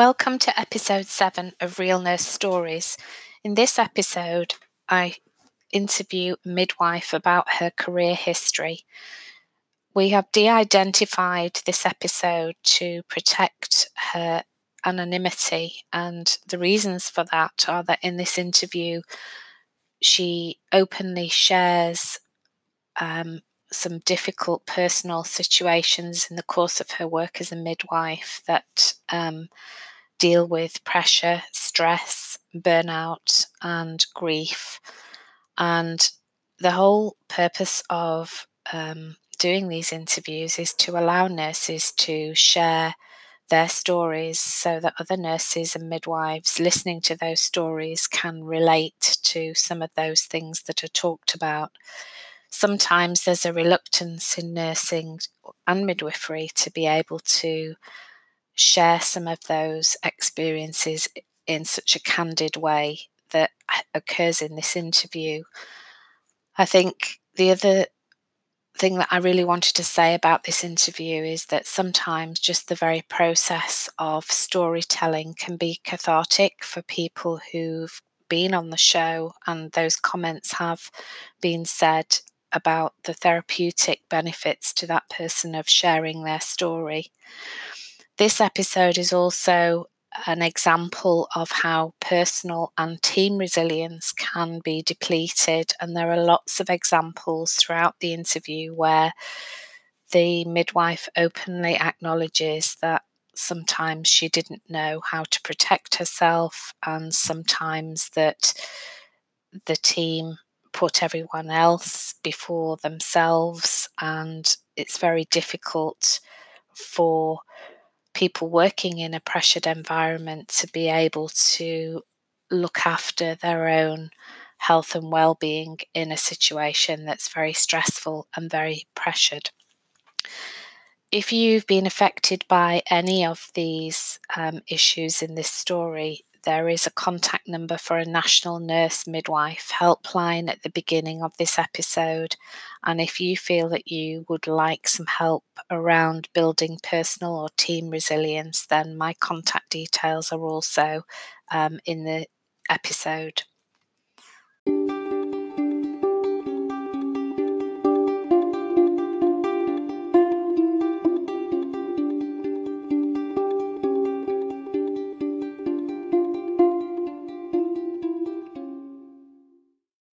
Welcome to episode 7 of Real Nurse Stories. In this episode, I interview midwife about her career history. We have de identified this episode to protect her anonymity, and the reasons for that are that in this interview, she openly shares um, some difficult personal situations in the course of her work as a midwife that um, deal with pressure, stress, burnout, and grief. And the whole purpose of um, doing these interviews is to allow nurses to share their stories so that other nurses and midwives listening to those stories can relate to some of those things that are talked about. Sometimes there's a reluctance in nursing and midwifery to be able to share some of those experiences in such a candid way that occurs in this interview. I think the other thing that I really wanted to say about this interview is that sometimes just the very process of storytelling can be cathartic for people who've been on the show, and those comments have been said about the therapeutic benefits to that person of sharing their story. This episode is also an example of how personal and team resilience can be depleted. And there are lots of examples throughout the interview where the midwife openly acknowledges that sometimes she didn't know how to protect herself, and sometimes that the team put everyone else before themselves, and it's very difficult for people working in a pressured environment to be able to look after their own health and well-being in a situation that's very stressful and very pressured. If you've been affected by any of these um, issues in this story, there is a contact number for a National Nurse Midwife helpline at the beginning of this episode. And if you feel that you would like some help around building personal or team resilience, then my contact details are also um, in the episode.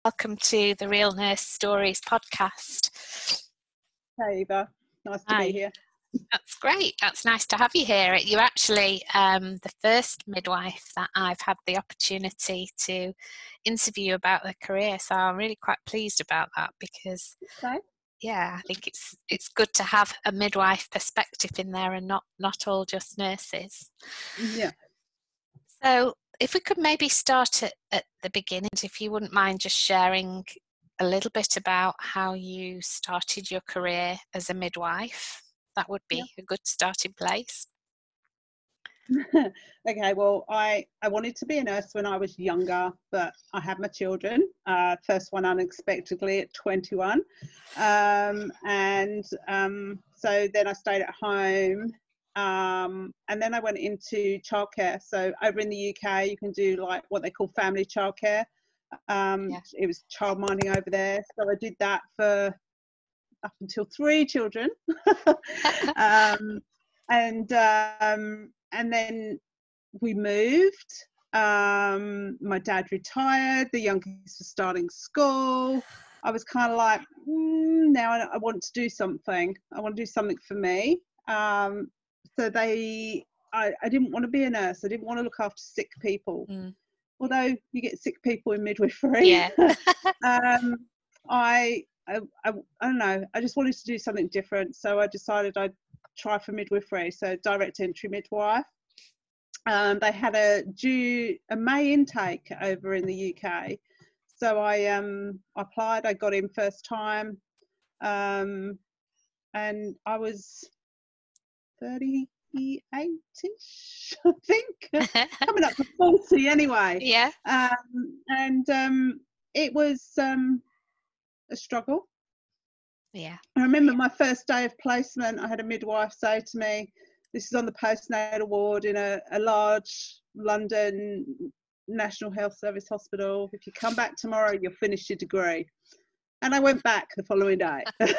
Welcome to the Real Nurse Stories podcast. Hey, Eva. Nice to Hi. be here. That's great. That's nice to have you here. You're actually um, the first midwife that I've had the opportunity to interview about their career, so I'm really quite pleased about that because, okay. yeah, I think it's it's good to have a midwife perspective in there and not not all just nurses. Yeah. So if we could maybe start at, at the beginning, if you wouldn't mind just sharing a little bit about how you started your career as a midwife, that would be yeah. a good starting place. okay, well, I, I wanted to be a nurse when I was younger, but I had my children. Uh, first one unexpectedly at 21. Um, and um, so then I stayed at home um, and then I went into childcare. So over in the UK, you can do like what they call family childcare. Um, yeah. It was child minding over there. So I did that for up until three children. um, and um, and then we moved. Um, my dad retired. The youngest was starting school. I was kind of like, mm, now I, I, want to do something. I want to do something for me. Um, so they I, I didn't want to be a nurse. I didn't want to look after sick people. Mm. Although you get sick people in midwifery. Yeah. um, I, I, I, I don't know. I just wanted to do something different. So I decided I'd try for midwifery. So direct entry midwife. Um, they had a due a May intake over in the UK. So I um, applied. I got in first time, um, and I was 38-ish, I think. Coming up to 40 anyway. Yeah. Um, and um, it was um, a struggle. Yeah. I remember my first day of placement, I had a midwife say to me, this is on the postnatal ward in a, a large London National Health Service hospital. If you come back tomorrow, you'll finish your degree. And I went back the following day.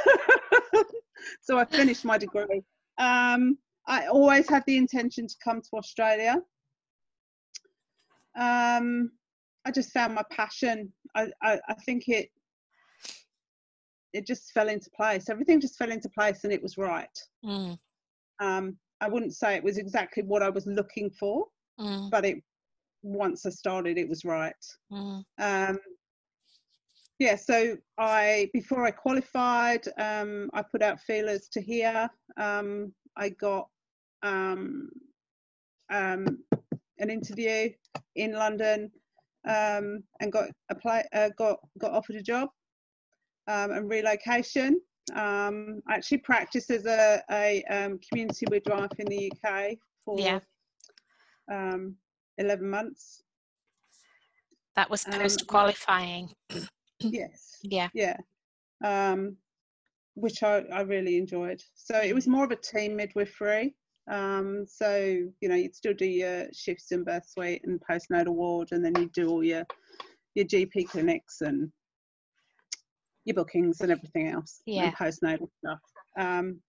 so I finished my degree. Um, I always had the intention to come to Australia. Um, I just found my passion. I, I, I think it it just fell into place. Everything just fell into place, and it was right. Mm. Um, I wouldn't say it was exactly what I was looking for, mm. but it once I started, it was right. Mm. Um, yeah, so I before I qualified, um, I put out feelers to here. Um, I got um, um, an interview in London um, and got apply, uh, got got offered a job um, and relocation. Um, I actually practiced as a, a um, community midwife in the UK for yeah. um, 11 months. That was um, post qualifying. Yes. Yeah. Yeah. Um, which I, I really enjoyed. So it was more of a team midwifery. Um, so, you know, you'd still do your shifts in birth suite and postnatal ward, and then you do all your your GP clinics and your bookings and everything else. Yeah. And postnatal stuff. Um,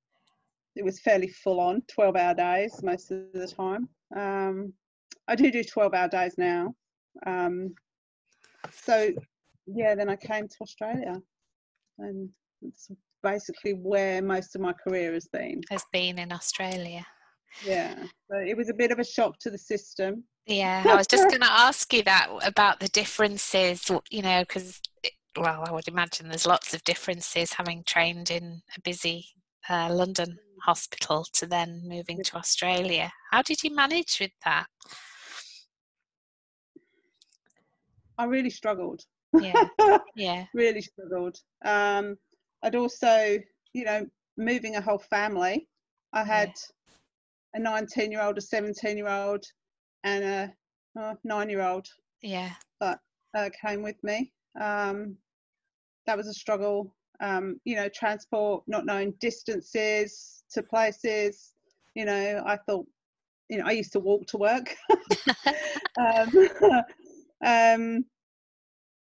it was fairly full on, 12 hour days most of the time. Um, I do do 12 hour days now. Um, so, yeah, then I came to Australia and it's basically where most of my career has been. Has been in Australia. Yeah, so it was a bit of a shock to the system. Yeah, I was just going to ask you that about the differences, you know, because, well, I would imagine there's lots of differences having trained in a busy uh, London hospital to then moving to Australia. How did you manage with that? I really struggled. Yeah, yeah, really struggled. Um, I'd also, you know, moving a whole family. I had yeah. a 19 year old, a 17 year old, and a uh, nine year old. Yeah. That uh, came with me. Um, that was a struggle. Um, you know, transport, not knowing distances to places. You know, I thought, you know, I used to walk to work. um, um,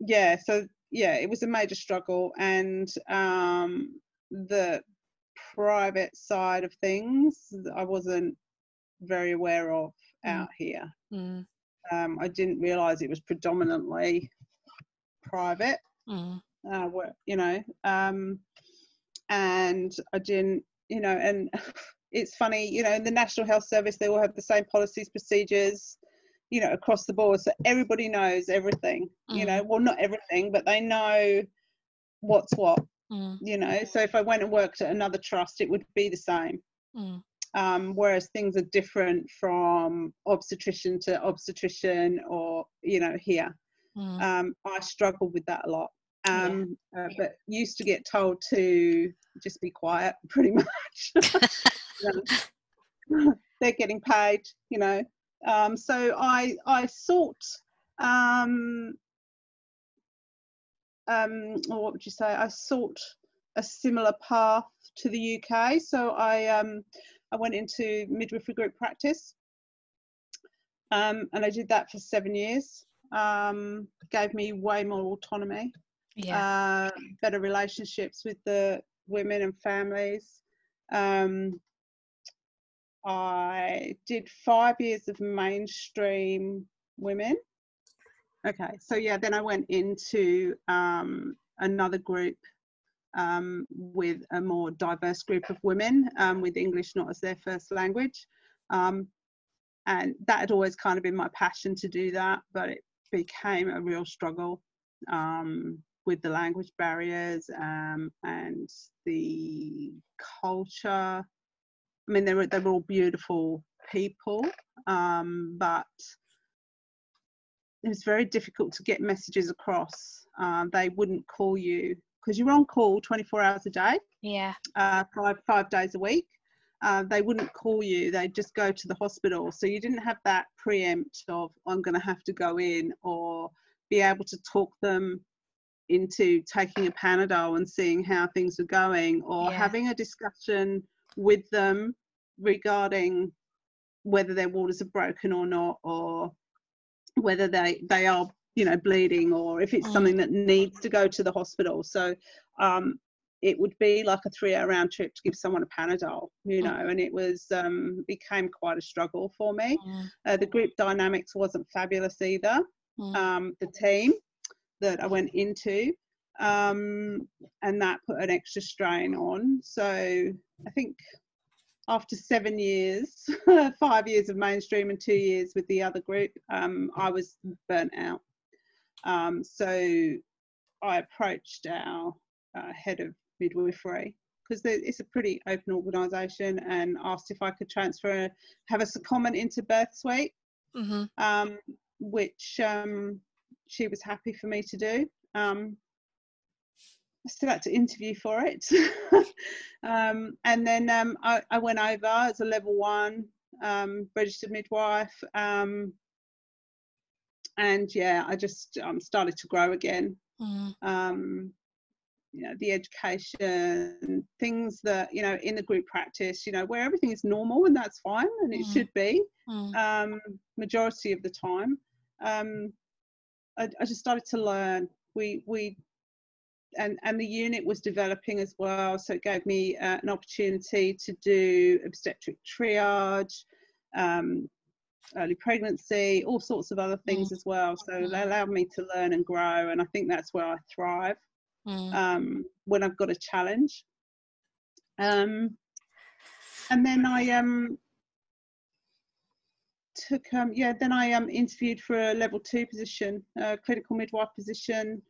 yeah, so yeah, it was a major struggle, and um, the private side of things I wasn't very aware of mm. out here. Mm. Um, I didn't realise it was predominantly private. Mm. Uh, you know, um, and I didn't, you know, and it's funny, you know, in the National Health Service they all have the same policies, procedures, you know across the board so everybody knows everything mm. you know well not everything but they know what's what mm. you know so if i went and worked at another trust it would be the same mm. um, whereas things are different from obstetrician to obstetrician or you know here mm. um, i struggled with that a lot um, yeah. uh, but used to get told to just be quiet pretty much they're getting paid you know um, so I, I sought, um, um, or what would you say? I sought a similar path to the UK. So I, um, I went into midwifery group practice, um, and I did that for seven years. Um, gave me way more autonomy, yeah. uh, better relationships with the women and families. Um, I did five years of mainstream women. Okay, so yeah, then I went into um, another group um, with a more diverse group of women um, with English not as their first language. Um, and that had always kind of been my passion to do that, but it became a real struggle um, with the language barriers um, and the culture I mean, they were they were all beautiful people, um, but it was very difficult to get messages across. Uh, they wouldn't call you because you're on call 24 hours a day. Yeah. Uh, five five days a week. Uh, they wouldn't call you. They'd just go to the hospital. So you didn't have that preempt of I'm going to have to go in or be able to talk them into taking a Panadol and seeing how things are going or yeah. having a discussion with them regarding whether their waters are broken or not, or whether they they are you know bleeding or if it's mm. something that needs to go to the hospital so um, it would be like a three hour round trip to give someone a panadol you mm. know and it was um, became quite a struggle for me uh, the group dynamics wasn't fabulous either mm. um, the team that i went into um, and that put an extra strain on so i think after seven years, five years of mainstream and two years with the other group, um, I was burnt out. Um, so I approached our uh, head of midwifery because it's a pretty open organisation and asked if I could transfer, have a secondment into Birth Suite, mm-hmm. um, which um, she was happy for me to do. Um, I still had to interview for it. um, and then um, I, I, went over as a level one um, registered midwife. Um, and yeah, I just um, started to grow again. Mm. you know, the education, things that, you know, in the group practice, you know, where everything is normal and that's fine and it mm. should be mm. majority of the time. I, I just started to learn. We, we and, and the unit was developing as well. So it gave me uh, an opportunity to do obstetric triage, um, early pregnancy, all sorts of other things mm. as well. So mm. they allowed me to learn and grow. And I think that's where I thrive mm. um, when I've got a challenge. Um, and then I um, took, um, yeah, then I um, interviewed for a level two position, a clinical midwife position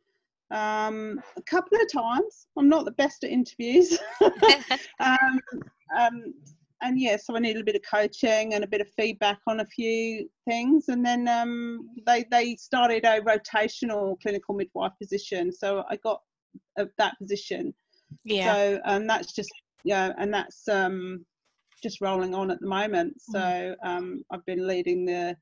um, a couple of times. I'm not the best at interviews. um, um, and yeah, so I need a bit of coaching and a bit of feedback on a few things. And then um, they they started a rotational clinical midwife position, so I got uh, that position. Yeah. So and that's just yeah, and that's um, just rolling on at the moment. Mm. So um, I've been leading the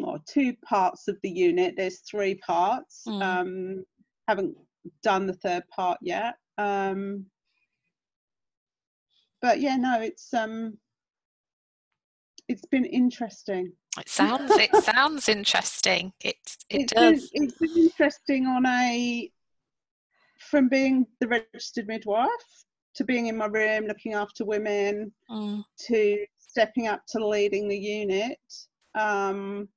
or two parts of the unit. There's three parts. Mm. Um, haven't done the third part yet. Um, but yeah, no, it's um, it's been interesting. It sounds it sounds interesting. It it it's does. Been, it's been interesting on a from being the registered midwife to being in my room looking after women mm. to stepping up to leading the unit. Um,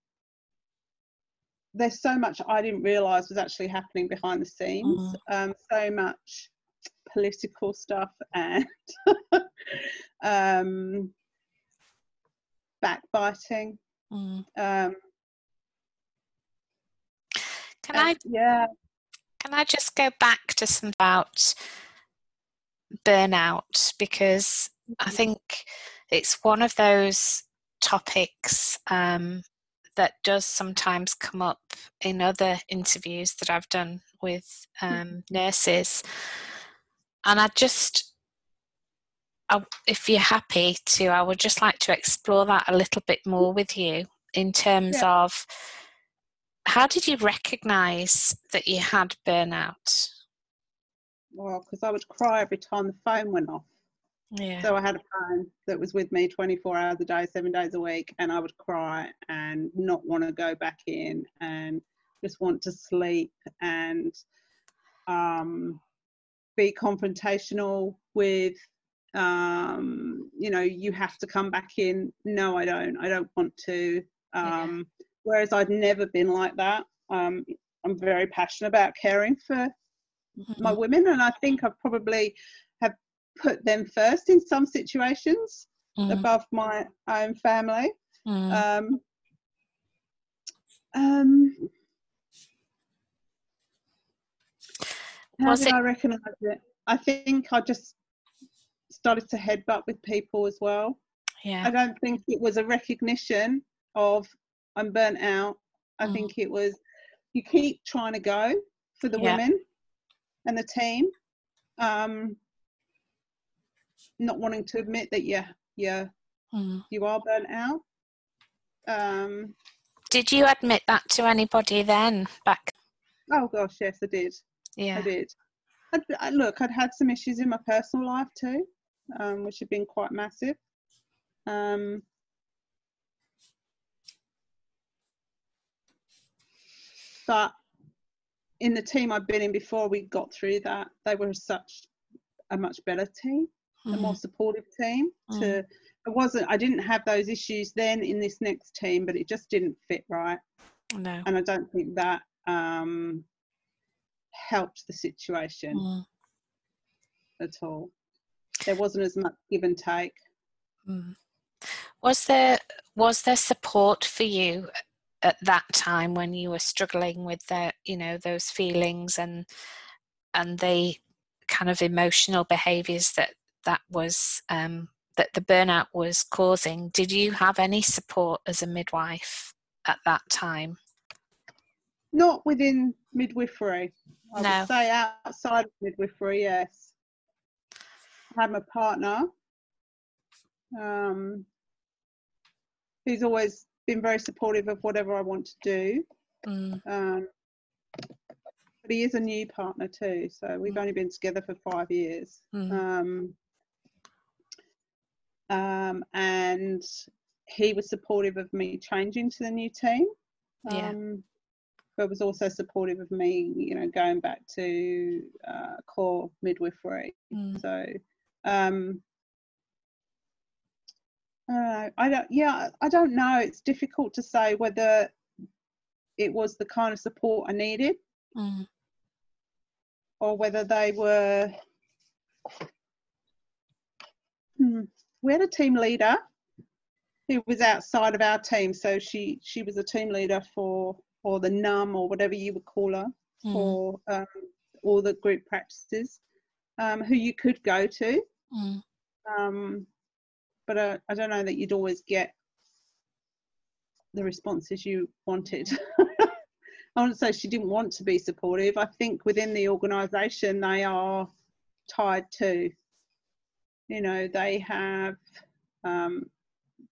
there's so much I didn't realise was actually happening behind the scenes. Mm. Um, so much political stuff and um, backbiting. Mm. Um, can I? Yeah. Can I just go back to some about burnout because I mm-hmm. think it's one of those topics um, that does sometimes come up in other interviews that I've done with um, nurses. And I just, I, if you're happy to, I would just like to explore that a little bit more with you in terms yeah. of how did you recognize that you had burnout? Well, because I would cry every time the phone went off. Yeah. So I had a phone that was with me 24 hours a day, seven days a week, and I would cry and not want to go back in and just want to sleep and um, be confrontational with, um, you know, you have to come back in. No, I don't. I don't want to. Um, yeah. Whereas I'd never been like that. Um, I'm very passionate about caring for mm-hmm. my women, and I think I've probably put them first in some situations mm. above my own family. Mm. Um, um, how Was did it- I recognise it? I think I just started to headbutt with people as well. Yeah. I don't think it was a recognition of I'm burnt out. I mm. think it was you keep trying to go for the yeah. women and the team. Um, not wanting to admit that yeah yeah mm. you are burnt out um did you admit that to anybody then back oh gosh yes i did yeah i did I'd, I, look i'd had some issues in my personal life too um, which had been quite massive. Um, but in the team I've been in before we got through that, they were such a much better team. A more mm. supportive team. Mm. To it wasn't I didn't have those issues then in this next team, but it just didn't fit right. No. And I don't think that um, helped the situation mm. at all. There wasn't as much give and take. Mm. Was there was there support for you at that time when you were struggling with the you know those feelings and and the kind of emotional behaviors that that was um, that the burnout was causing did you have any support as a midwife at that time not within midwifery i no. would say outside of midwifery yes i have a partner um, who's always been very supportive of whatever I want to do. Mm. Um, but he is a new partner too, so we've mm. only been together for five years. Mm. Um, um, and he was supportive of me changing to the new team. Yeah. Um, but was also supportive of me, you know, going back to uh, core midwifery. Mm. So, um, uh, I don't. Yeah, I don't know. It's difficult to say whether it was the kind of support I needed, mm. or whether they were. Hmm, we had a team leader who was outside of our team, so she she was a team leader for or the num or whatever you would call her mm. for um, all the group practices, um, who you could go to. Mm. Um, but uh, I don't know that you'd always get the responses you wanted. I wouldn't say she didn't want to be supportive. I think within the organisation they are tied to, you know, they have, um,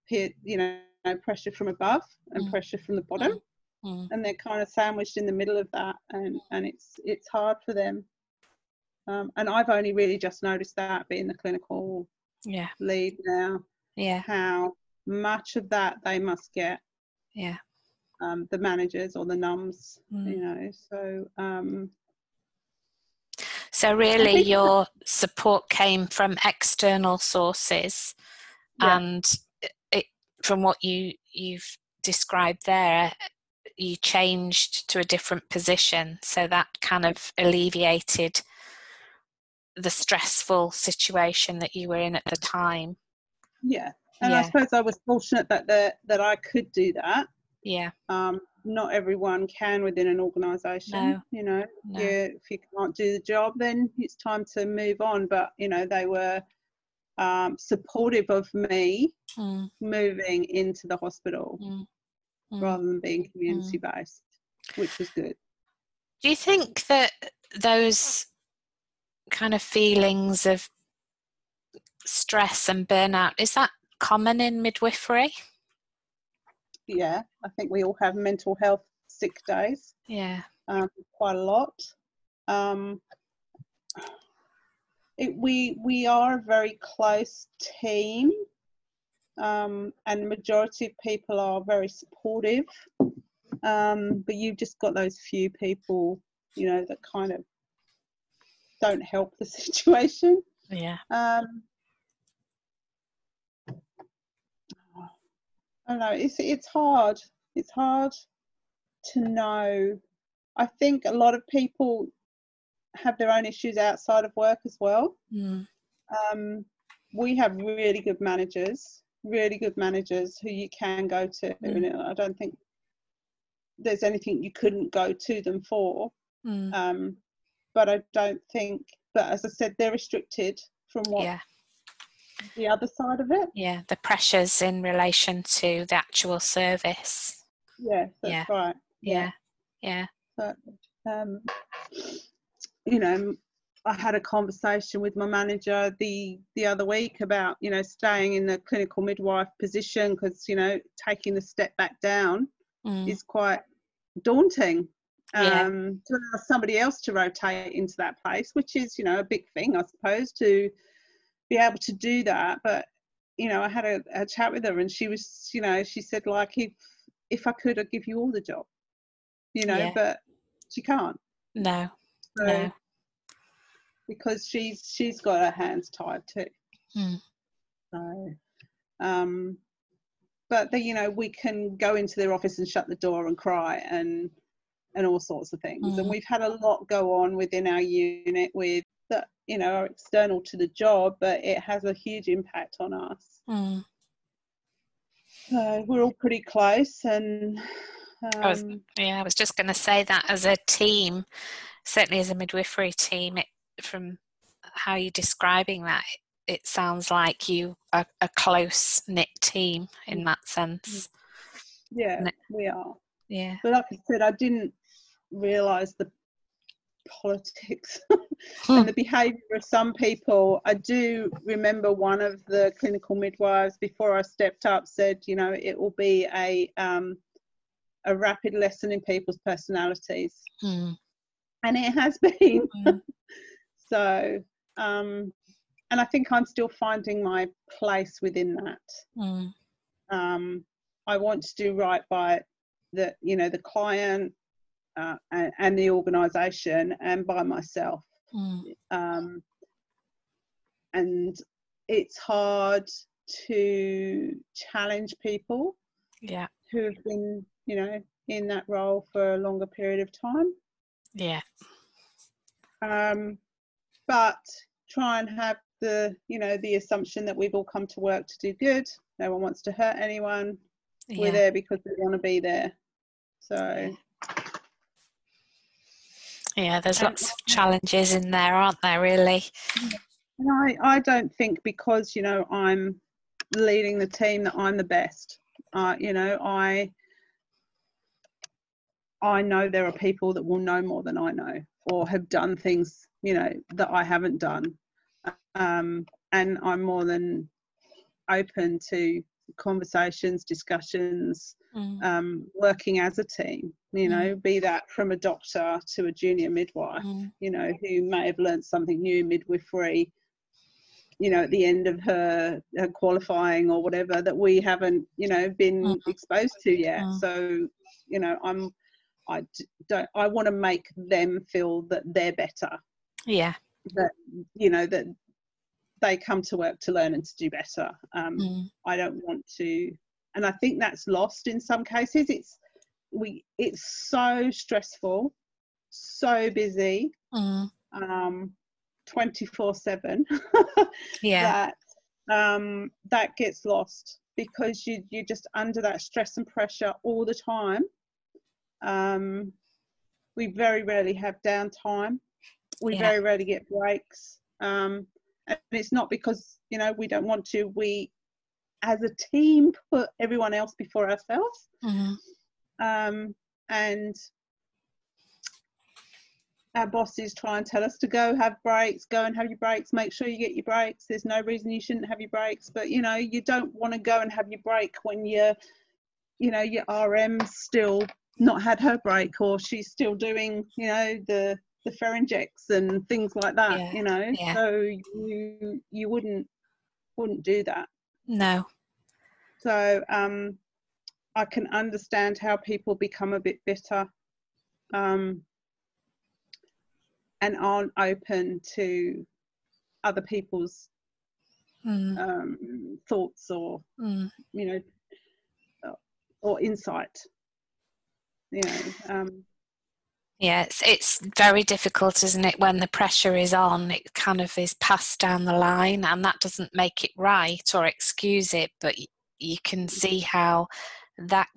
peer, you know, pressure from above and mm. pressure from the bottom, mm. and they're kind of sandwiched in the middle of that, and and it's it's hard for them. Um, and I've only really just noticed that being the clinical yeah lead now yeah how much of that they must get yeah um, the managers or the nums mm. you know so um so really your support came from external sources yeah. and it, from what you you've described there you changed to a different position so that kind of alleviated the stressful situation that you were in at the time. Yeah, and yeah. I suppose I was fortunate that that that I could do that. Yeah. Um, not everyone can within an organisation. No. You know, no. yeah, if you can't do the job, then it's time to move on. But you know, they were um, supportive of me mm. moving into the hospital mm. Mm. rather than being community based, which was good. Do you think that those kind of feelings of stress and burnout is that common in midwifery yeah i think we all have mental health sick days. Yeah. Um, quite a lot. Um, it, we we are a very close team. Um, and majority of people are very supportive. Um, but you've just got those few people you know that kind of don't help the situation. Yeah. Um, I don't know. It's it's hard. It's hard to know. I think a lot of people have their own issues outside of work as well. Mm. Um, we have really good managers, really good managers who you can go to, mm. and I don't think there's anything you couldn't go to them for. Mm. Um, but I don't think. But as I said, they're restricted from what yeah. The other side of it. Yeah, the pressures in relation to the actual service. Yeah, that's yeah. right. Yeah, yeah. But um, you know, I had a conversation with my manager the the other week about you know staying in the clinical midwife position because you know taking the step back down mm. is quite daunting yeah. um, to allow somebody else to rotate into that place, which is, you know, a big thing, I suppose, to be able to do that. But you know, I had a, a chat with her, and she was, you know, she said like if if I could, I'd give you all the job, you know, Yeah. but she can't. No. So, No. because she's she's got her hands tied too. Mm. So, um, but the, you know, we can go into their office and shut the door and cry and and all sorts of things. And Mm. we've had a lot go on within our unit with you know, are external to the job, but it has a huge impact on us. Mm. So we're all pretty close, and I was- um, Yeah, I was just going to say that as a team, certainly as a midwifery team, it, from how you're describing that, it, it sounds like you are a close knit team in that sense. yeah, Ne- we are. Yeah. But like I said, I didn't realise the politics Hmm. and the behaviour of some people. I do remember one of the clinical midwives before I stepped up said, you know, it will be a um, a rapid lesson in people's personalities, Mm. and it has been. Mm. So, um, and I think I'm still finding my place within that. Mm. um, I want to do right by the you know the client uh, and, and the organisation and by myself. Mm. Um, and it's hard to challenge people Yeah. who have been you know in that role for a longer period of time. Yeah. Um, but try and have the you know the assumption that we've all come to work to do good. No one wants to hurt anyone. we're there because we want to be there. So Yeah, there's And- lots of challenges in there, aren't there, really? and I, I don't think because you know I'm leading the team that I'm the best. Uh, you know, I I know there are people that will know more than I know or have done things you know that I haven't done, um, and I'm more than open to conversations, discussions, Mm. um, working as a team. You know, be that from a doctor to a junior midwife. Mm. you know, who may have learnt something new midwifery, you know, at the end of her, her qualifying or whatever that we haven't, you know, been Mhm. exposed to yet. Mm. So, you know, I'm, I don't, I want to make them feel that they're better, Yeah. that, you know, that they come to work to learn and to do better. Um, Mm. I don't want to, and I think that's lost in some cases. It's, we, it's so stressful, so busy Mm. um, 24 7 Yeah. that um, that gets lost because you, you're just under that stress and pressure all the time um, we very rarely have downtime we Yeah. very rarely get breaks um, and it's not because you know we don't want to we as a team put everyone else before ourselves Mm. Um, and our bosses try and tell us to go have breaks, go and have your breaks, make sure you get your breaks. There's no reason you shouldn't have your breaks, but you know, you don't want to go and have your break when you're, you know, your RM's still not had her break or she's still doing, you know, the the pharyngex and things like that, Yeah, you know. yeah. So you you wouldn't wouldn't do that. No. So um, I can understand how people become a bit bitter um, and aren't open to other people's Mm. um, thoughts or Mm. you know uh, or insight. You know, um, Yeah, it's, it's very difficult, isn't it, when the pressure is on? It kind of is passed down the line, and that doesn't make it right or excuse it, but you can see how that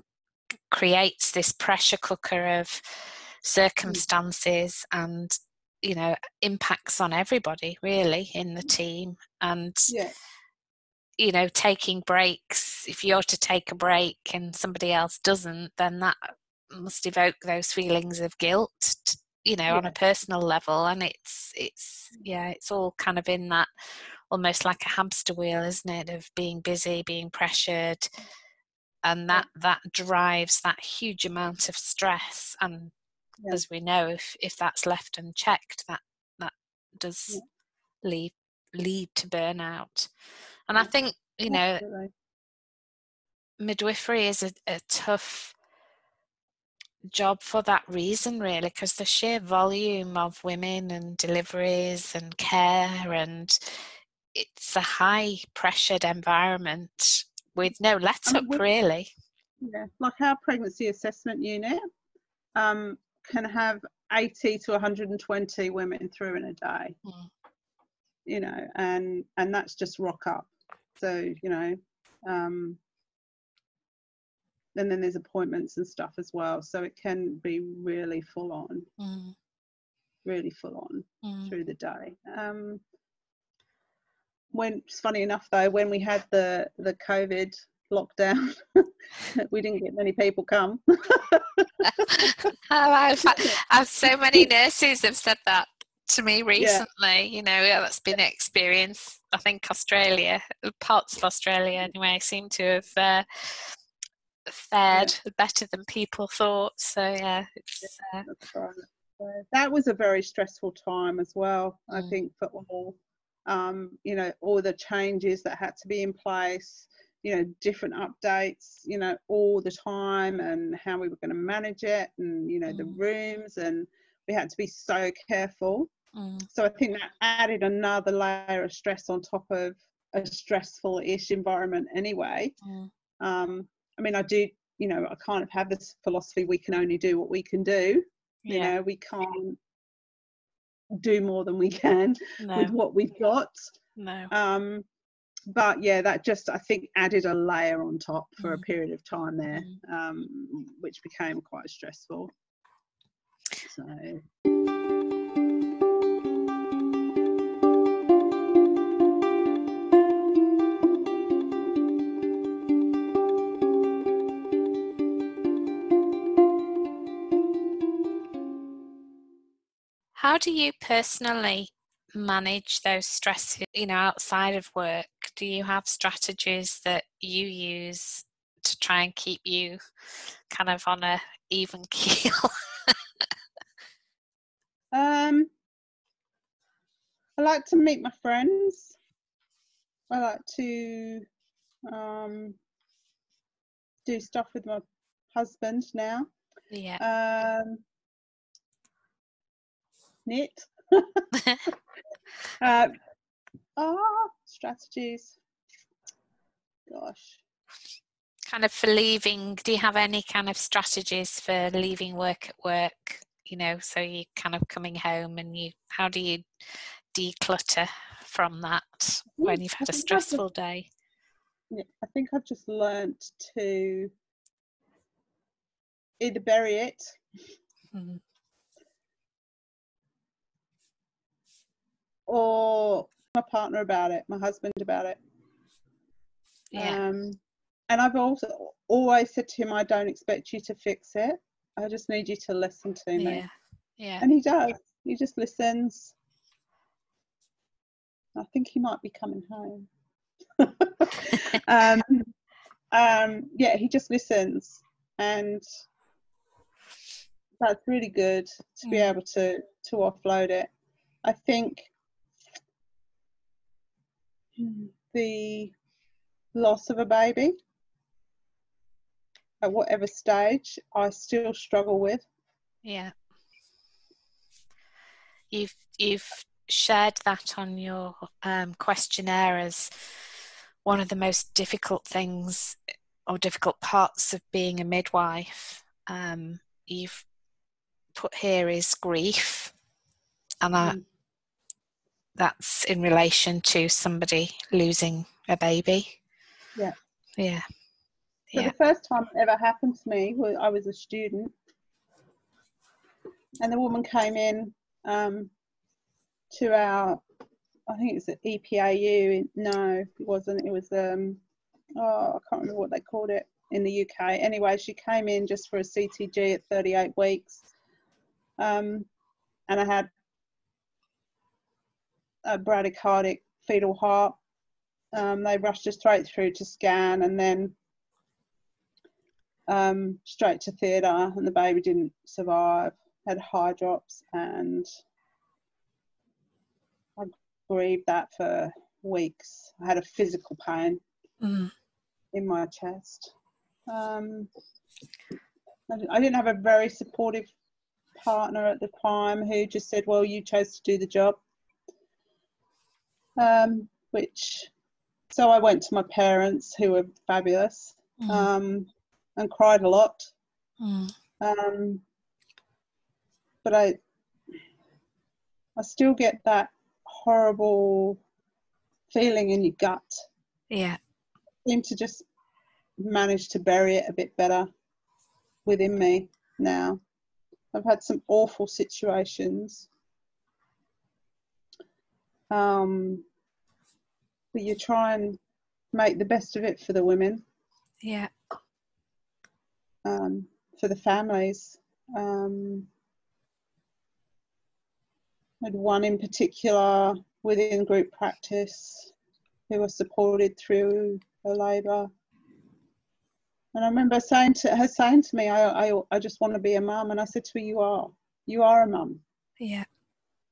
creates this pressure cooker of mm. circumstances and you know impacts on everybody really in the mm. team. And yeah, you know taking breaks if you're to take a break and somebody else doesn't then that must evoke those feelings of guilt you know on a personal level. And it's it's mm. yeah it's all kind of in that almost like a hamster wheel isn't it of being busy being pressured and that that drives that huge amount of stress and Yeah. as we know if if that's left unchecked that that does leave lead to burnout. And I think, you know, Absolutely. midwifery is a, a tough job for that reason, really, because the sheer volume of women and deliveries and care, and it's a high pressured environment with no let up, really. Yeah, like our pregnancy assessment unit um, can have 80 to 120 women through in a day. Mm. You know, and and that's just rock up. So you know, um, and then there's appointments and stuff as well. So it can be really full on, mm. really full on mm. through the day. Um, when funny enough though, when we had the the COVID lockdown, we didn't get many people come. oh, I've, I've so many nurses have said that to me recently. Yeah. You know, that's been an experience. I think Australia, parts of Australia anyway, seem to have uh, fared yeah. better than people thought. So yeah, it's. Uh, right. that was a very stressful time as well. Mm. I think for all, um, you know, all the changes that had to be in place. You know, different updates. You know, all the time, and how we were going to manage it, and you know, mm. the rooms, and we had to be so careful. Mm. So I think that added another layer of stress on top of a stressful-ish environment anyway. Mm. Um, I mean, I do, you know, I kind of have this philosophy we can only do what we can do. Yeah. You know, we can't do more than we can no. with what we've got. No. Um, but yeah, that just I think added a layer on top for mm. a period of time there, mm. um, which became quite stressful. So. How do you personally manage those stresses, you know, outside of work? Do you have strategies that you use to try and keep you kind of on a even keel? um, I like to meet my friends. I like to um, do stuff with my husband now. Yeah. Um, knit. uh, oh, strategies. Gosh. Kind of for leaving, do you have any kind of strategies for leaving work at work? You know, so you're kind of coming home and you, how do you declutter from that when you've had a stressful day? Yeah, I think I've just learned to either bury it mm-hmm. Or my partner about it, my husband about it. Yeah. Um, and I've also always said to him, I don't expect you to fix it. I just need you to listen to me. Yeah. Yeah. And he does. He just listens. I think he might be coming home. um, um, yeah, he just listens, and that's really good to be mm. able to to offload it. I think the loss of a baby at whatever stage I still struggle with. Yeah. You've you've shared that on your um, questionnaire as one of the most difficult things or difficult parts of being a midwife. Um, you've put here is grief, and mm. That's in relation to somebody losing a baby. Yeah. Yeah. So yeah. the first time it ever happened to me, I was a student, and the woman came in um, to our, I think it was at EPAU. No, it wasn't. It was um, oh, I can't remember what they called it in the UK. Anyway, she came in just for a CTG at 38 weeks, um, and I had a bradycardic fetal heart. Um, they rushed us straight through to scan and then um, straight to theatre, and the baby didn't survive. Had hydrops, and I grieved that for weeks. I had a physical pain Mm. in my chest. Um, I I didn't have a very supportive partner at the time who just said, "Well, you chose to do the job." Um, which, so I went to my parents, who were fabulous, Mm. um, and cried a lot. Mm. Um, but I, I still get that horrible feeling in your gut. Yeah. seem to just manage to bury it a bit better within me now. I've had some awful situations. Um, but you try and make the best of it for the women, Yeah. um, for the families. Um, had one in particular within group practice who was supported through her labour. And I remember saying to her saying to me, I, I, I just want to be a mum. And I said to her, You are. You are a mum. Yeah.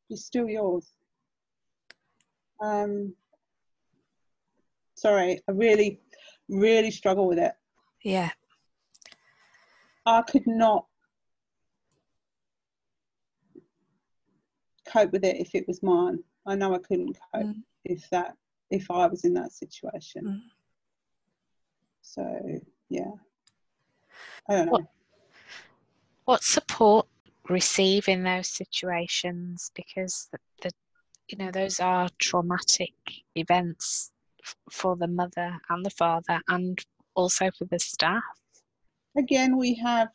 She's still yours. Um, sorry, I really, really struggle with it. Yeah. I could not cope with it if it was mine. I know I couldn't cope Mm. if that if I was in that situation. Mm. So yeah, I don't know. What- What support receive in those situations? Because the, the you know those are traumatic events f- for the mother and the father, and also for the staff. Again, we have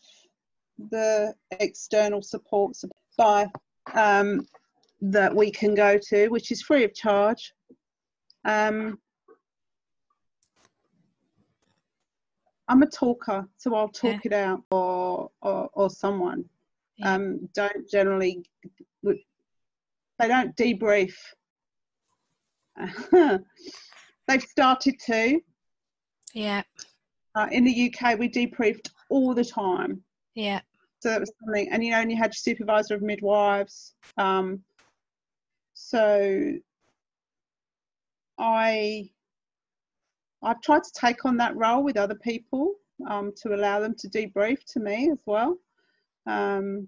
the external supports by um, that we can go to, which is free of charge. Um, I'm a talker, so I'll talk Yeah. it out, or or, or someone. Yeah. Um, don't generally, they don't debrief. They've started to. Yeah. Uh, in the UK, we debriefed all the time. Yeah. So that was something, and you know, and you had your supervisor of midwives. Um, so I, I've tried to take on that role with other people um, to allow them to debrief to me as well, um,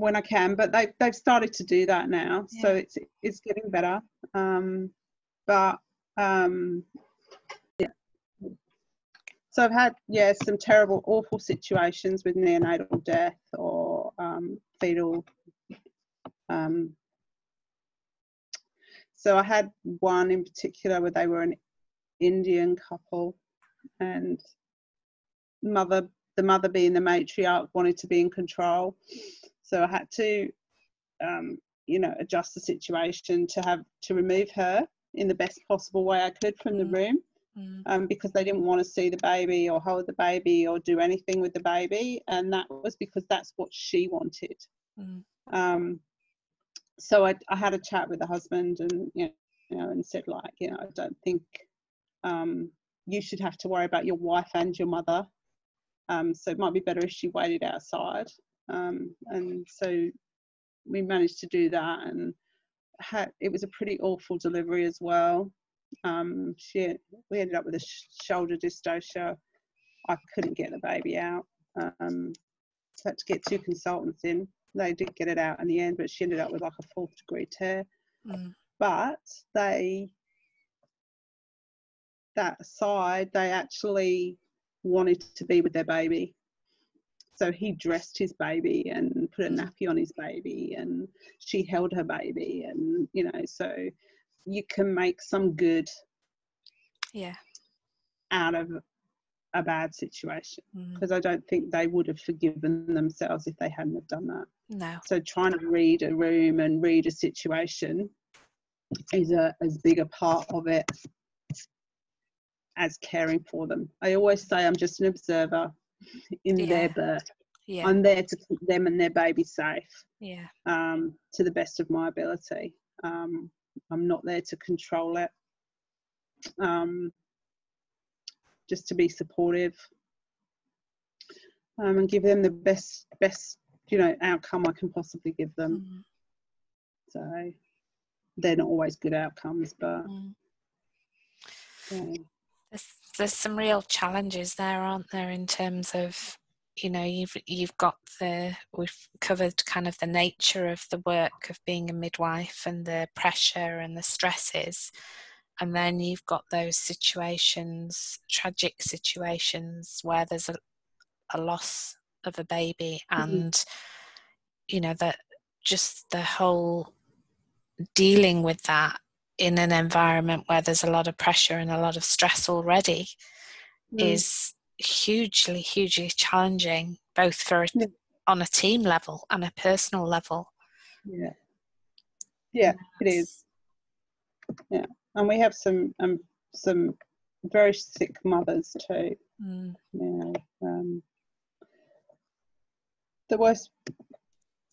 when I can. But they they've started to do that now, so it's it's getting better. Um, but um, so I've had, yeah, some terrible, awful situations with neonatal death or um, fetal. Um, so I had one in particular where they were an Indian couple, and mother, the mother being the matriarch, wanted to be in control. So I had to, um, you know, adjust the situation to have to remove her in the best possible way I could from the Mm. room Mm. um, because they didn't want to see the baby or hold the baby or do anything with the baby, and that was because that's what she wanted. Mm. Um, so I, I had a chat with the husband, and you know, and said like, you know, I don't think um, you should have to worry about your wife and your mother. Um, so it might be better if she waited outside. Um, and so we managed to do that, and had it was a pretty awful delivery as well um, she we ended up with a sh- shoulder dystocia. I couldn't get the baby out. Um, so had to get two consultants in. They did get it out in the end, but she ended up with like a fourth degree tear. Mm. But they, that side, they actually wanted to be with their baby. So he dressed his baby and put a nappy on his baby, and she held her baby, and you know, so you can make some good Yeah. out of a bad situation Mm. because I don't think they would have forgiven themselves if they hadn't have done that. No. So trying to read a room and read a situation is a as big a part of it as caring for them. I always say I'm just an observer in their birth. Yeah. I'm there to keep them and their baby safe yeah. um, to the best of my ability. Um, I'm not there to control it. Um, just to be supportive um, and give them the best best you know outcome I can possibly give them. Mm. So they're not always good outcomes, but Mm. yeah. There's some real challenges there, aren't there, in terms of you know you've you've got the we've covered kind of the nature of the work of being a midwife and the pressure and the stresses and then you've got those situations tragic situations where there's a, a loss of a baby Mhm. and you know that just the whole dealing with that in an environment where there's a lot of pressure and a lot of stress already Mm. is hugely hugely challenging both for a, Yeah. on a team level and a personal level. Yeah. Yeah it is. Yeah and we have some um some very sick mothers too. Mm, know um the worst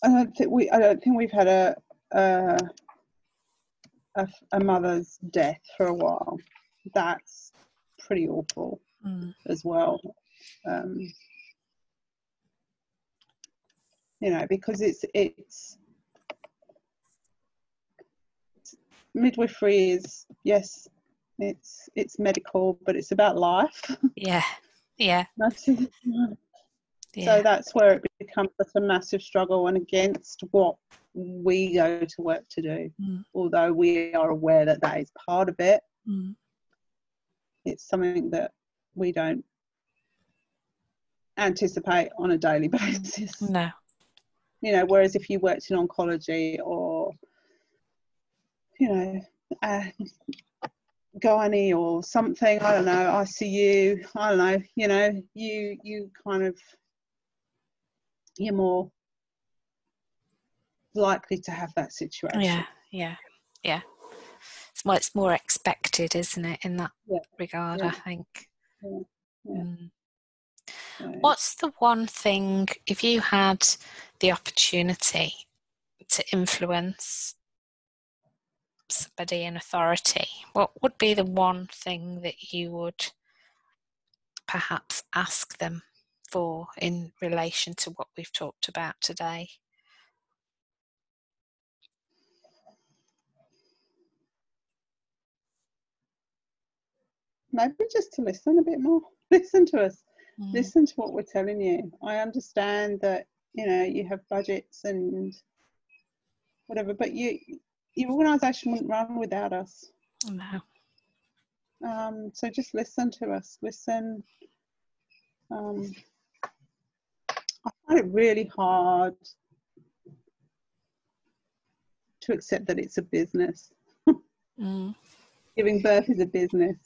i don't think we i don't think we've had a a a, a mother's death for a while. That's pretty awful mm, as well. Um you know because it's it's midwifery is yes it's it's medical but it's about life. Yeah yeah. Yeah. so that's where it becomes such a massive struggle and against what we go to work to do. Mm. although we are aware that that is part of it Mm, it's something that we don't anticipate on a daily basis. No. You know whereas if you worked in oncology or you know uh, gynae or something i don't know icu i don't know you know you you kind of you're more likely to have that situation yeah yeah yeah it's more, it's more expected isn't it in that Yeah, regard yeah. i think Yeah. Mm. What's the one thing, if you had the opportunity to influence somebody in authority, what would be the one thing that you would perhaps ask them for in relation to what we've talked about today? maybe just to listen a bit more listen to us Mm, listen to what we're telling you. I understand that you know you have budgets and whatever, but you your organisation wouldn't run without us. No. Um, so just listen to us. Listen. Um, find it really hard to accept that it's a business. Mm, Giving birth is a business.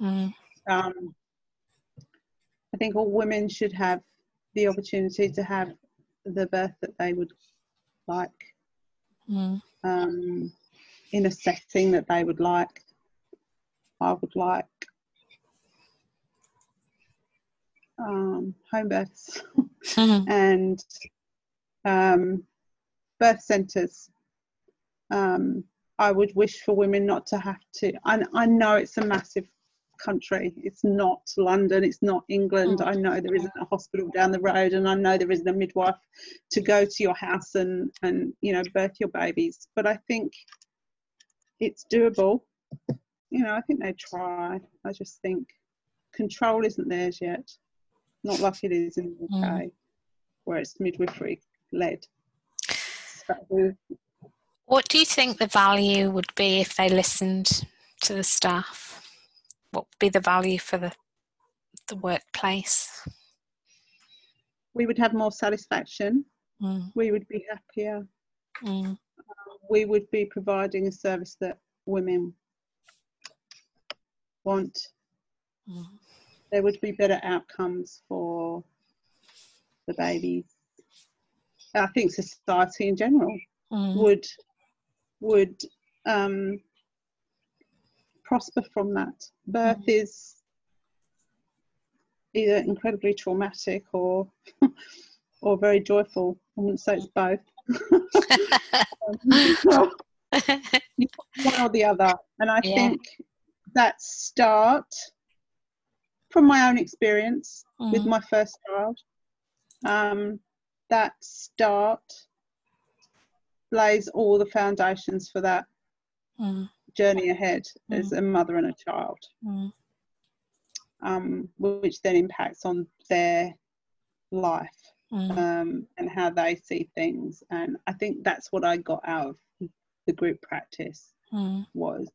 mm, Um, I think all women should have the opportunity to have the birth that they would like mm, um, in a setting that they would like. I would like um, home births mm, and um, birth centres. Um, I would wish for women not to have to. I, I know it's a massive country. It's not London. It's not England. Mm. I know there isn't a hospital down the road, and I know there isn't a midwife to go to your house and and you know birth your babies. But I think it's doable. You know, I think they try. I just think control isn't theirs yet. Not like it is in the UK, Mm. where it's midwifery led. So, What do you think the value would be if they listened to the staff? What would be the value for the the workplace? we would have more satisfaction. Mm, We would be happier. mm, We would be providing a service that women want. mm, There would be better outcomes for the babies. I think society in general mm, would would um, prosper from that. Birth is either incredibly traumatic or or very joyful. I wouldn't say it's both. One or the other. And I Yeah. think that start from my own experience with Mm, my first child, um, that start lays all the foundations for that mm. journey ahead mm. as a mother and a child, mm. um, which then impacts on their life mm. um, and how they see things. And I think that's what I got out of the group practice mm. was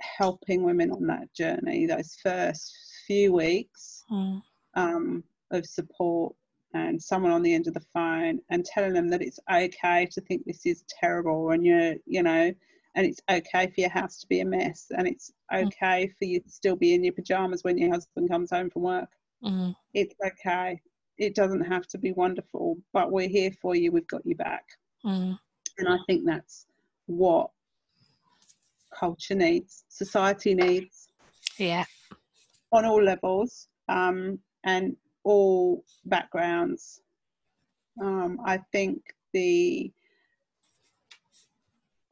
helping women on that journey. Those first few weeks mm. um, of support and someone on the end of the phone and telling them that it's okay to think this is terrible and you're you know and it's okay for your house to be a mess and it's mm. okay mm. for you to still be in your pajamas when your husband comes home from work mm. it's okay it doesn't have to be wonderful but we're here for you we've got you back mm. and i think that's what culture needs society needs yeah on all levels um, and all backgrounds. Um, I think the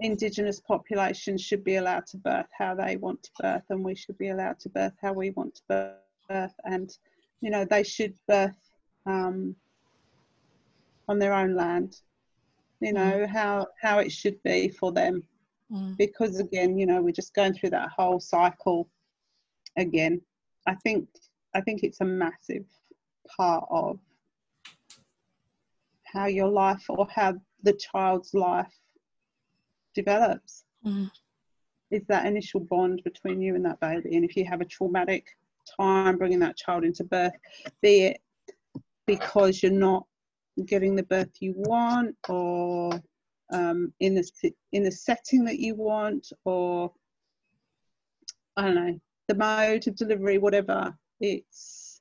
Indigenous population should be allowed to birth how they want to birth, and we should be allowed to birth how we want to birth. And, you know, they should birth um, on their own land, you know, mm. how, how it should be for them. Mm. Because, again, you know, we're just going through that whole cycle again. I think I think it's a massive part of how your life or how the child's life develops. Mm. Is that initial bond between you and that baby. And if you have a traumatic time bringing that child into birth, be it because you're not getting the birth you want or um, in the in the setting that you want or I don't know the mode of delivery whatever it's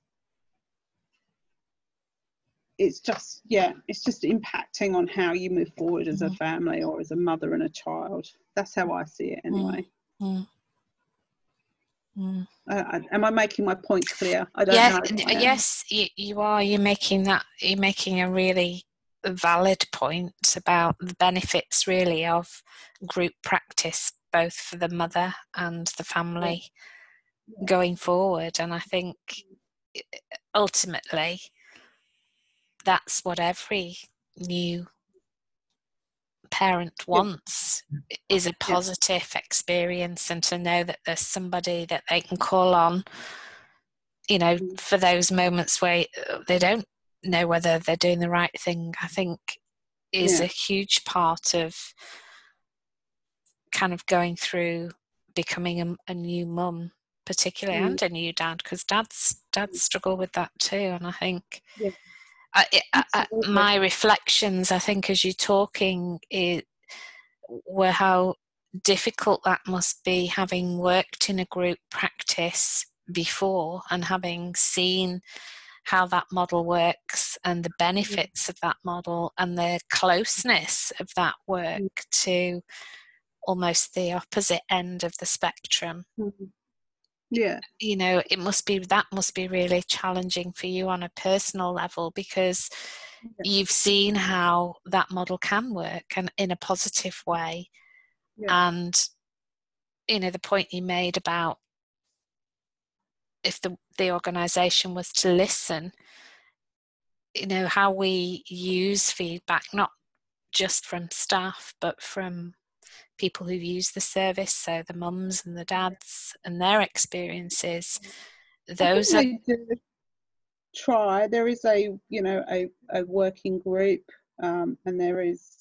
it's just yeah it's just impacting on how you move forward as mm. a mm-hmm. family or as a mother and a child that's how i see it anyway mm. Mm. Uh, am I making my point clear? I don't yeah, know. Yes, you, you are. You're making that. You're making a really valid point about the benefits, really, of group practice, both for the mother and the family going forward. And I think ultimately, that's what every new parent wants is a positive experience and to know that there's somebody that they can call on you know mm. for those moments where uh, they don't know whether they're doing the right thing i think is yeah. a huge part of kind of going through becoming a, a new mum particularly mm. and a new dad because dads dads struggle with that too and i think yeah. I, I, my reflections, I think, as you're talking, it, were how difficult that must be having worked in a group practice before and having seen how that model works and the benefits of that model and the closeness of that work to almost the opposite end of the spectrum. Mm-hmm yeah you know it must be that must be really challenging for you on a personal level because yeah. you've seen how that model can work and in a positive way yeah. and you know the point you made about if the the organization was to listen you know how we use feedback not just from staff but from people who've used the service, so the mums and the dads and their experiences. Those are try. There is a you know a, a working group, um, and there is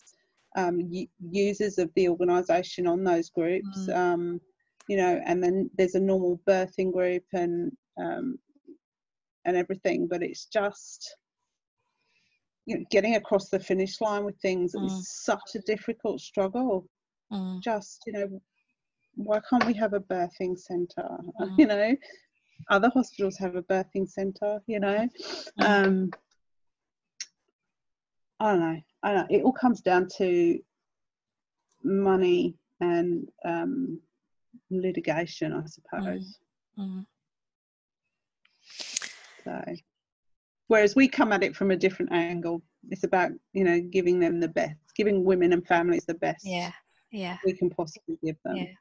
um, users of the organisation on those groups. Mm. Um, you know, and then there's a normal birthing group and um, and everything, but it's just you know getting across the finish line with things mm. is such a difficult struggle mm. just you know why can't we have a birthing center mm. you know other hospitals have a birthing center you know mm. um i don't know i don't know it all comes down to money and um litigation i suppose. Mm. Mm. so whereas we come at it from a different angle. It's about you know giving them the best giving women and families the best yeah yeah. we can possibly give them. Yeah.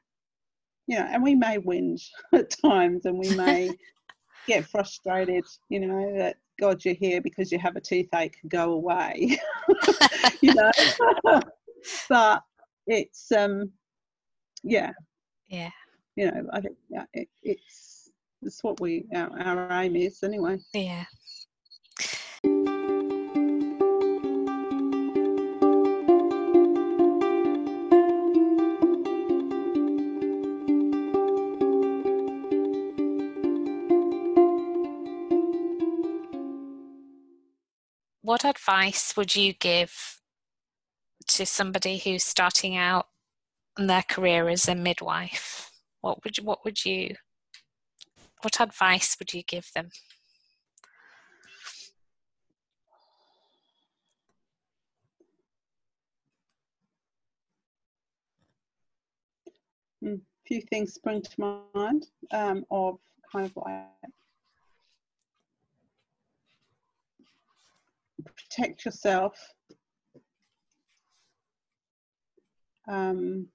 you know and we may whinge at times and we may get frustrated you know that god you're here because you have a toothache go away. You know? But it's um yeah, yeah, you know, I think it, it's it's what we our, our aim is anyway. yeah. What advice would you give to somebody who's starting out in their career as a midwife? What would you, what would you what advice would you give them? A few things spring to mind um, of kind of like protect yourself. Um,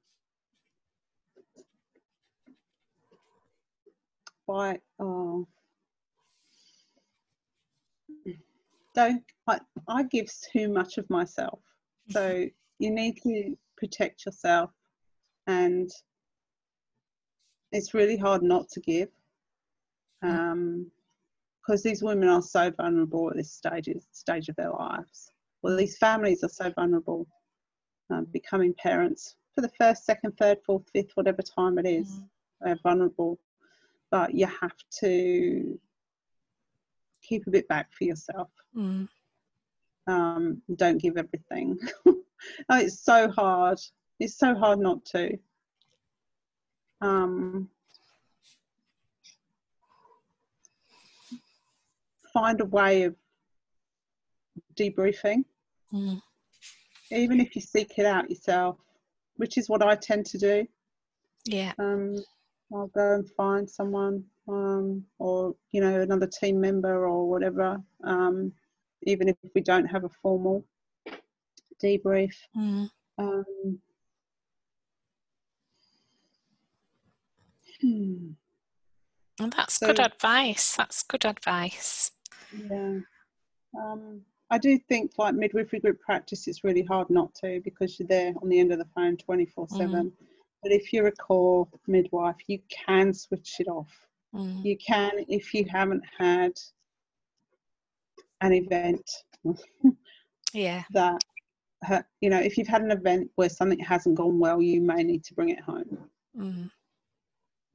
by oh, don't I, I give too much of myself. So you need to protect yourself and it's really hard not to give um because these women are so vulnerable at this stage stage of their lives. Well these families are so vulnerable um, becoming parents for the first second third fourth fifth whatever time it is. Mm. they're vulnerable but you have to keep a bit back for yourself. Mm. Um, don't give everything. oh, it's so hard. It's so hard not to. Um, find a way of debriefing, Mm. even if you seek it out yourself, which is what I tend to do. Yeah. um, I'll go and find someone um, or you know another team member or whatever um, even if we don't have a formal debrief Mm. um, hmm, Well, that's good advice. That's good advice. yeah um, I do think like midwifery group practice it's really hard not to because you're there on the end of the phone 24 7 but if you're a core midwife you can switch it off Mm. you can if you haven't had an event Yeah. that you know if you've had an event where something hasn't gone well you may need to bring it home Mm.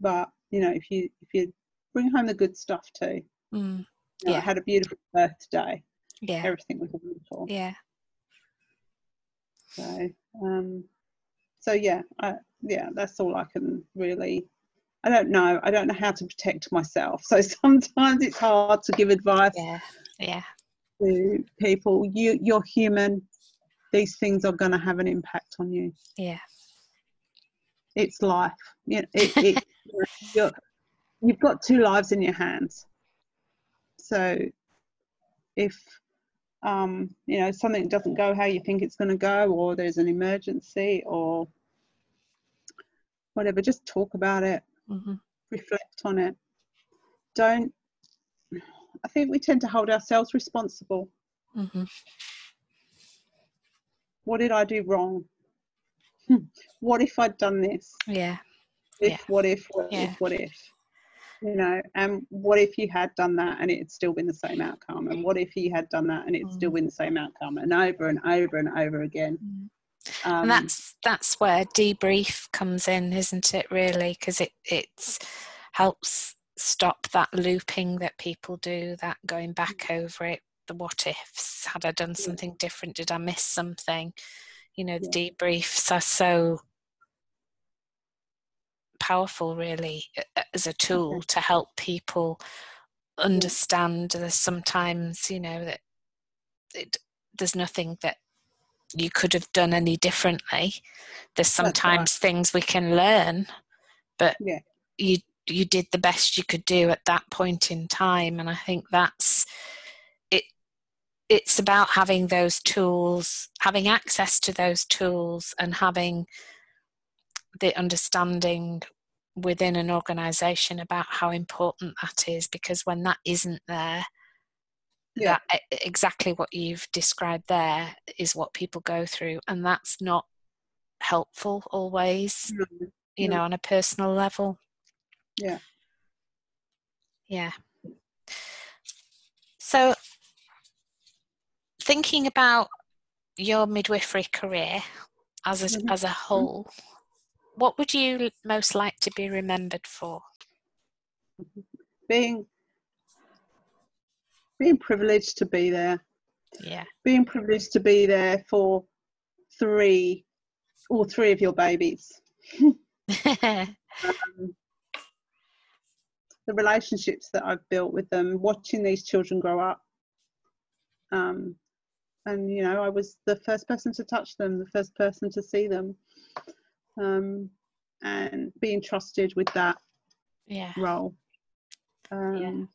but you know if you if you bring home the good stuff too Mm. you know, Yeah. I had a beautiful birthday Yeah. everything was wonderful Yeah. so um so yeah I, yeah that's all i can really i don't know i don't know how to protect myself so sometimes it's hard to give advice Yeah. Yeah. to people you you're human these things are going to have an impact on you Yeah. it's life you know, it, it, you're, you've got two lives in your hands so if um, you know something doesn't go how you think it's going to go or there's an emergency or whatever just talk about it hmm reflect on it don't i think we tend to hold ourselves responsible hmm what did i do wrong Hmm. what if i'd done this Yeah. if Yeah. what if what Yeah. if what if you know and what if you had done that and it had still been the same outcome? And what if he had done that and it's still Mm. been the same outcome? And over and over and over again. Mm. um, and that's that's where debrief comes in isn't it really? Because it it helps stop that looping that people do that going back over it the what ifs. Had i done something different? Did i miss something? You know the Yeah. debriefs are so powerful really as a tool mm-hmm. to help people understand there's sometimes you know that it, there's nothing that you could have done any differently there's right. sometimes things we can learn but Yeah. you you did the best you could do at that point in time and i think that's it it's about having those tools having access to those tools and having the understanding within an organization about how important that is because when that isn't there Yeah. that exactly what you've described there is what people go through and that's not helpful always you know, on a personal level. Yeah. Yeah. So, thinking about your midwifery career as a, Mhm. as a whole, what would you most like to be remembered for? Being being privileged to be there. Yeah. Being privileged to be there for three, all three of your babies. Um, the relationships that I've built with them, watching these children grow up. Um, and you know, I was the first person to touch them, the first person to see them, um, and being trusted with that yeah. role um,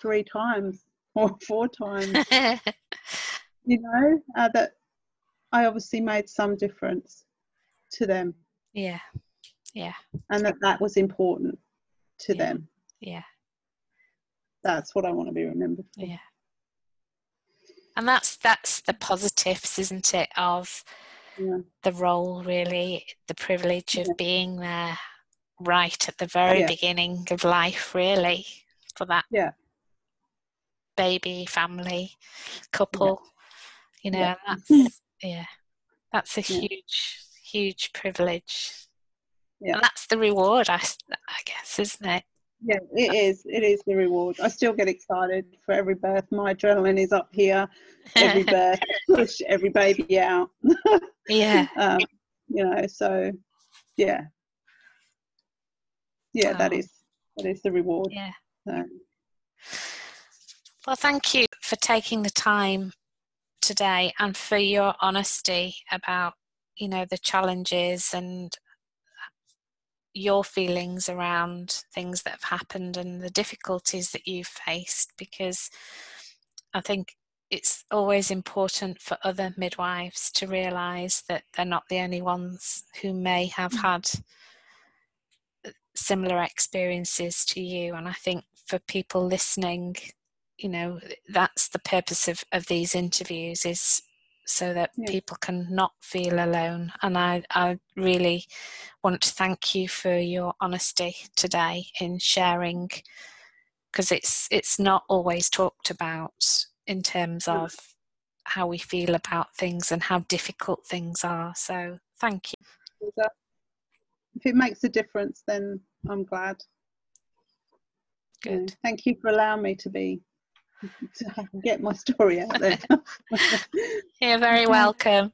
three times or four times. you know, uh, that I obviously made some difference to them, yeah. Yeah. and that that was important to Yeah. them. Yeah. That's what I want to be remembered for. Yeah. And that's that's the positives, isn't it, of Yeah. the role really, the privilege of Yeah. being there right at the very Yeah. beginning of life, really, for that Yeah. baby, family, couple. You know, Yeah. that's yeah. That's a huge, huge privilege. Yeah. And that's the reward, I guess, isn't it? Yeah, it is. It is the reward. I still get excited for every birth. My adrenaline is up here. Every birth, push every baby out. yeah. um, you know, so yeah, yeah, that is that is the reward. Yeah. Um, Well, thank you for taking the time today and for your honesty about, you know, the challenges and your feelings around things that have happened and the difficulties that you've faced because I think it's always important for other midwives to realize that they're not the only ones who may have mm. had uh, similar experiences to you. And I think for people listening you know that's the purpose of, of these interviews is so that Yeah. people can not feel alone. And I, I really want to thank you for your honesty today in sharing because it's it's not always talked about in terms of how we feel about things and how difficult things are. So thank you. If it makes a difference, then I'm glad. Good. Thank you for allowing me to be to get my story out there. you're very welcome